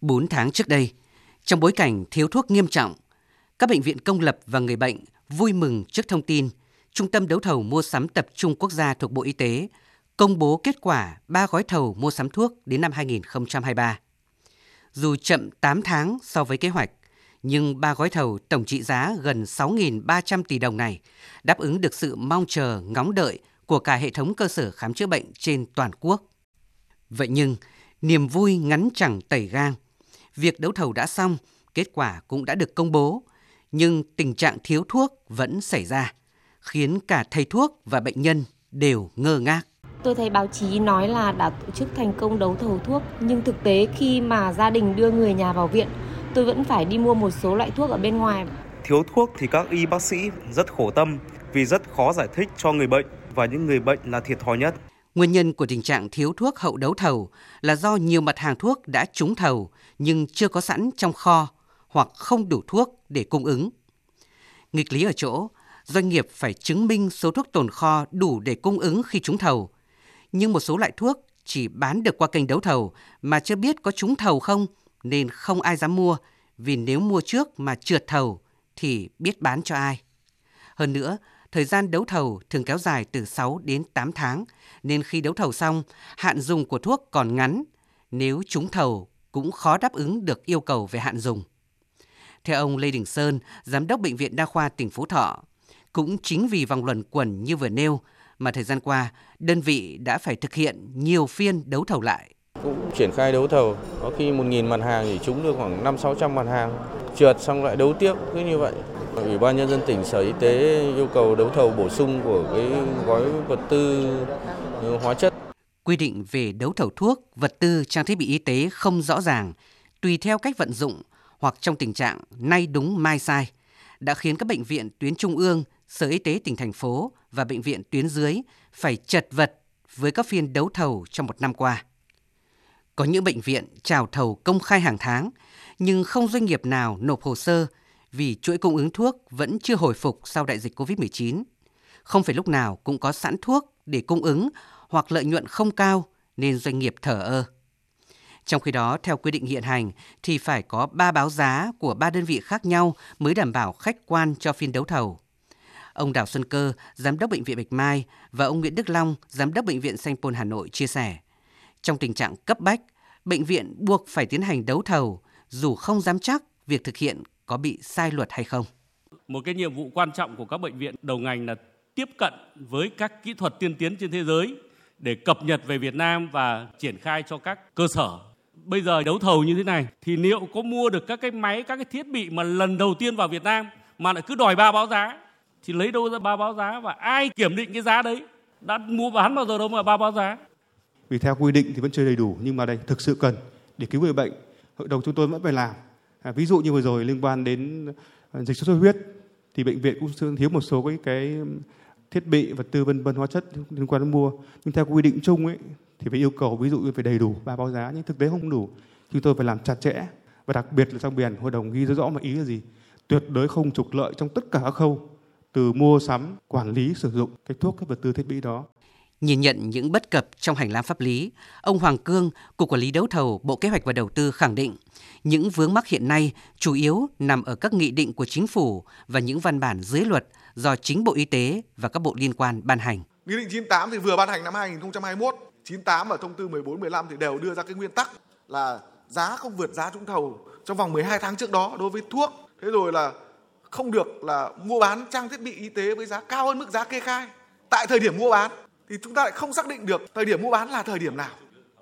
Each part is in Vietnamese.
4 tháng trước đây, trong bối cảnh thiếu thuốc nghiêm trọng, các bệnh viện công lập và người bệnh vui mừng trước thông tin Trung tâm đấu thầu mua sắm tập trung quốc gia thuộc Bộ Y tế công bố kết quả 3 gói thầu mua sắm thuốc đến năm 2023. Dù chậm 8 tháng so với kế hoạch, nhưng ba gói thầu tổng trị giá gần 6.300 tỷ đồng này đáp ứng được sự mong chờ, ngóng đợi của cả hệ thống cơ sở khám chữa bệnh trên toàn quốc. Vậy nhưng, niềm vui ngắn chẳng tẩy gang. Việc đấu thầu đã xong, kết quả cũng đã được công bố, nhưng tình trạng thiếu thuốc vẫn xảy ra, khiến cả thầy thuốc và bệnh nhân đều ngơ ngác. Tôi thấy báo chí nói là đã tổ chức thành công đấu thầu thuốc, nhưng thực tế khi mà gia đình đưa người nhà vào viện, tôi vẫn phải đi mua một số loại thuốc ở bên ngoài. Thiếu thuốc thì các y bác sĩ rất khổ tâm vì rất khó giải thích cho người bệnh và những người bệnh là thiệt thòi nhất. Nguyên nhân của tình trạng thiếu thuốc hậu đấu thầu là do nhiều mặt hàng thuốc đã trúng thầu nhưng chưa có sẵn trong kho hoặc không đủ thuốc để cung ứng. Nghịch lý ở chỗ, doanh nghiệp phải chứng minh số thuốc tồn kho đủ để cung ứng khi trúng thầu. Nhưng một số loại thuốc chỉ bán được qua kênh đấu thầu mà chưa biết có trúng thầu không nên không ai dám mua vì nếu mua trước mà trượt thầu thì biết bán cho ai. Hơn nữa, thời gian đấu thầu thường kéo dài từ 6 đến 8 tháng, nên khi đấu thầu xong, hạn dùng của thuốc còn ngắn. Nếu trúng thầu cũng khó đáp ứng được yêu cầu về hạn dùng. Theo ông Lê Đình Sơn, Giám đốc Bệnh viện Đa khoa tỉnh Phú Thọ, cũng chính vì vòng luẩn quẩn như vừa nêu mà thời gian qua, đơn vị đã phải thực hiện nhiều phiên đấu thầu lại. Cũng triển khai đấu thầu, có khi 1.000 mặt hàng thì trúng được khoảng 5-600 mặt hàng, trượt xong lại đấu tiếp, cứ như vậy. Ủy ban Nhân dân tỉnh Sở Y tế yêu cầu đấu thầu bổ sung của cái gói vật tư hóa chất. Quy định về đấu thầu thuốc, vật tư, trang thiết bị y tế không rõ ràng, tùy theo cách vận dụng hoặc trong tình trạng nay đúng mai sai, đã khiến các bệnh viện tuyến trung ương, Sở Y tế tỉnh thành phố và bệnh viện tuyến dưới phải chật vật với các phiên đấu thầu trong một năm qua. Có những bệnh viện chào thầu công khai hàng tháng, nhưng không doanh nghiệp nào nộp hồ sơ vì chuỗi cung ứng thuốc vẫn chưa hồi phục sau đại dịch COVID-19. Không phải lúc nào cũng có sẵn thuốc để cung ứng hoặc lợi nhuận không cao nên doanh nghiệp thở ơ. Trong khi đó, theo quy định hiện hành thì phải có 3 báo giá của 3 đơn vị khác nhau mới đảm bảo khách quan cho phiên đấu thầu. Ông Đào Xuân Cơ, Giám đốc Bệnh viện Bạch Mai và ông Nguyễn Đức Long, Giám đốc Bệnh viện Sanh Pôn Hà Nội chia sẻ. Trong tình trạng cấp bách, bệnh viện buộc phải tiến hành đấu thầu dù không dám chắc việc thực hiện có bị sai luật hay không. Một cái nhiệm vụ quan trọng của các bệnh viện đầu ngành là tiếp cận với các kỹ thuật tiên tiến trên thế giới để cập nhật về Việt Nam và triển khai cho các cơ sở. Bây giờ đấu thầu như thế này thì liệu có mua được các cái máy, các cái thiết bị mà lần đầu tiên vào Việt Nam mà lại cứ đòi ba báo giá thì lấy đâu ra ba báo giá và ai kiểm định cái giá đấy? Đã mua bán bao giờ đâu mà ba báo giá? Vì theo quy định thì vẫn chưa đầy đủ nhưng mà đây thực sự cần để cứu người bệnh. Hội đồng chúng tôi vẫn phải làm. À, ví dụ như vừa rồi liên quan đến à, dịch sốt xuất huyết thì bệnh viện cũng thiếu một số cái cái thiết bị vật tư vân vân hóa chất liên quan đến mua. Nhưng theo quy định chung ấy thì phải yêu cầu ví dụ như phải đầy đủ ba báo giá nhưng thực tế không đủ. Chúng tôi phải làm chặt chẽ và đặc biệt là trong biển hội đồng ghi rất rõ mà ý là gì? Tuyệt đối không trục lợi trong tất cả các khâu từ mua sắm quản lý sử dụng cái thuốc các vật tư thiết bị đó. Nhìn nhận những bất cập trong hành lang pháp lý, ông Hoàng Cương, Cục Quản lý Đấu thầu Bộ Kế hoạch và Đầu tư khẳng định, những vướng mắc hiện nay chủ yếu nằm ở các nghị định của chính phủ và những văn bản dưới luật do chính Bộ Y tế và các bộ liên quan ban hành. Nghị định 98 thì vừa ban hành năm 2021, 98 và thông tư 14 15 thì đều đưa ra cái nguyên tắc là giá không vượt giá trúng thầu trong vòng 12 tháng trước đó đối với thuốc. Thế rồi là không được là mua bán trang thiết bị y tế với giá cao hơn mức giá kê khai tại thời điểm mua bán thì chúng ta lại không xác định được thời điểm mua bán là thời điểm nào.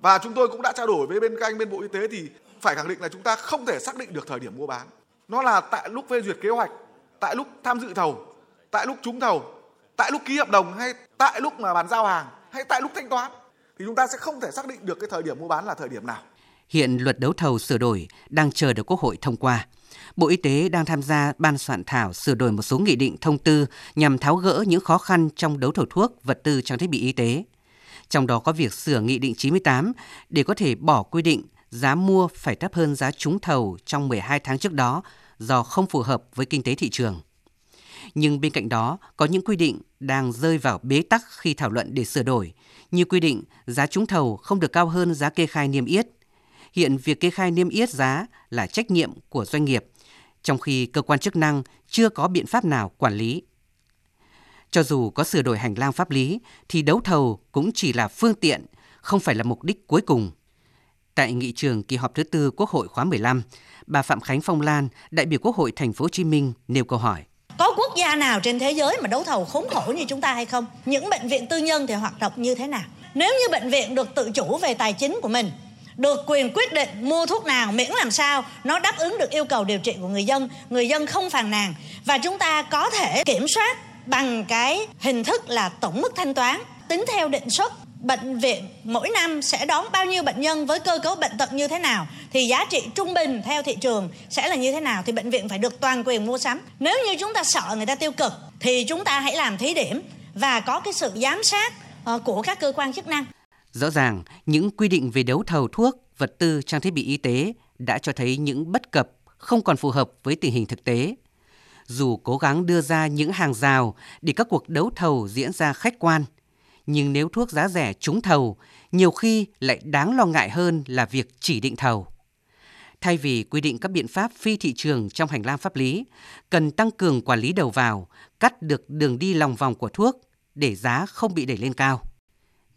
Và chúng tôi cũng đã trao đổi với bên các anh bên Bộ Y tế thì phải khẳng định là chúng ta không thể xác định được thời điểm mua bán. Nó là tại lúc phê duyệt kế hoạch, tại lúc tham dự thầu, tại lúc trúng thầu, tại lúc ký hợp đồng hay tại lúc mà bàn giao hàng hay tại lúc thanh toán thì chúng ta sẽ không thể xác định được cái thời điểm mua bán là thời điểm nào. Hiện luật đấu thầu sửa đổi đang chờ được Quốc hội thông qua. Bộ Y tế đang tham gia ban soạn thảo sửa đổi một số nghị định thông tư nhằm tháo gỡ những khó khăn trong đấu thầu thuốc, vật tư trang thiết bị y tế. Trong đó có việc sửa Nghị định 98 để có thể bỏ quy định giá mua phải thấp hơn giá trúng thầu trong 12 tháng trước đó do không phù hợp với kinh tế thị trường. Nhưng bên cạnh đó có những quy định đang rơi vào bế tắc khi thảo luận để sửa đổi, như quy định giá trúng thầu không được cao hơn giá kê khai niêm yết hiện việc kê khai niêm yết giá là trách nhiệm của doanh nghiệp, trong khi cơ quan chức năng chưa có biện pháp nào quản lý. Cho dù có sửa đổi hành lang pháp lý thì đấu thầu cũng chỉ là phương tiện, không phải là mục đích cuối cùng. Tại nghị trường kỳ họp thứ tư Quốc hội khóa 15, bà Phạm Khánh Phong Lan, đại biểu Quốc hội thành phố Hồ Chí Minh nêu câu hỏi: Có quốc gia nào trên thế giới mà đấu thầu khốn khổ như chúng ta hay không? Những bệnh viện tư nhân thì hoạt động như thế nào? Nếu như bệnh viện được tự chủ về tài chính của mình, được quyền quyết định mua thuốc nào miễn làm sao nó đáp ứng được yêu cầu điều trị của người dân, người dân không phàn nàn và chúng ta có thể kiểm soát bằng cái hình thức là tổng mức thanh toán tính theo định suất bệnh viện mỗi năm sẽ đón bao nhiêu bệnh nhân với cơ cấu bệnh tật như thế nào thì giá trị trung bình theo thị trường sẽ là như thế nào thì bệnh viện phải được toàn quyền mua sắm. Nếu như chúng ta sợ người ta tiêu cực thì chúng ta hãy làm thí điểm và có cái sự giám sát ờ, của các cơ quan chức năng. Rõ ràng, những quy định về đấu thầu thuốc, vật tư, trang thiết bị y tế đã cho thấy những bất cập không còn phù hợp với tình hình thực tế. Dù cố gắng đưa ra những hàng rào để các cuộc đấu thầu diễn ra khách quan, nhưng nếu thuốc giá rẻ trúng thầu, nhiều khi lại đáng lo ngại hơn là việc chỉ định thầu. Thay vì quy định các biện pháp phi thị trường trong hành lang pháp lý, cần tăng cường quản lý đầu vào, cắt được đường đi lòng vòng của thuốc để giá không bị đẩy lên cao.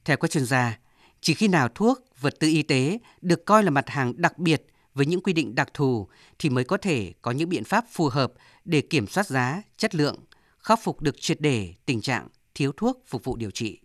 Theo các chuyên gia, chỉ khi nào thuốc, vật tư y tế được coi là mặt hàng đặc biệt với những quy định đặc thù thì mới có thể có những biện pháp phù hợp để kiểm soát giá, chất lượng, khắc phục được triệt để tình trạng thiếu thuốc phục vụ điều trị.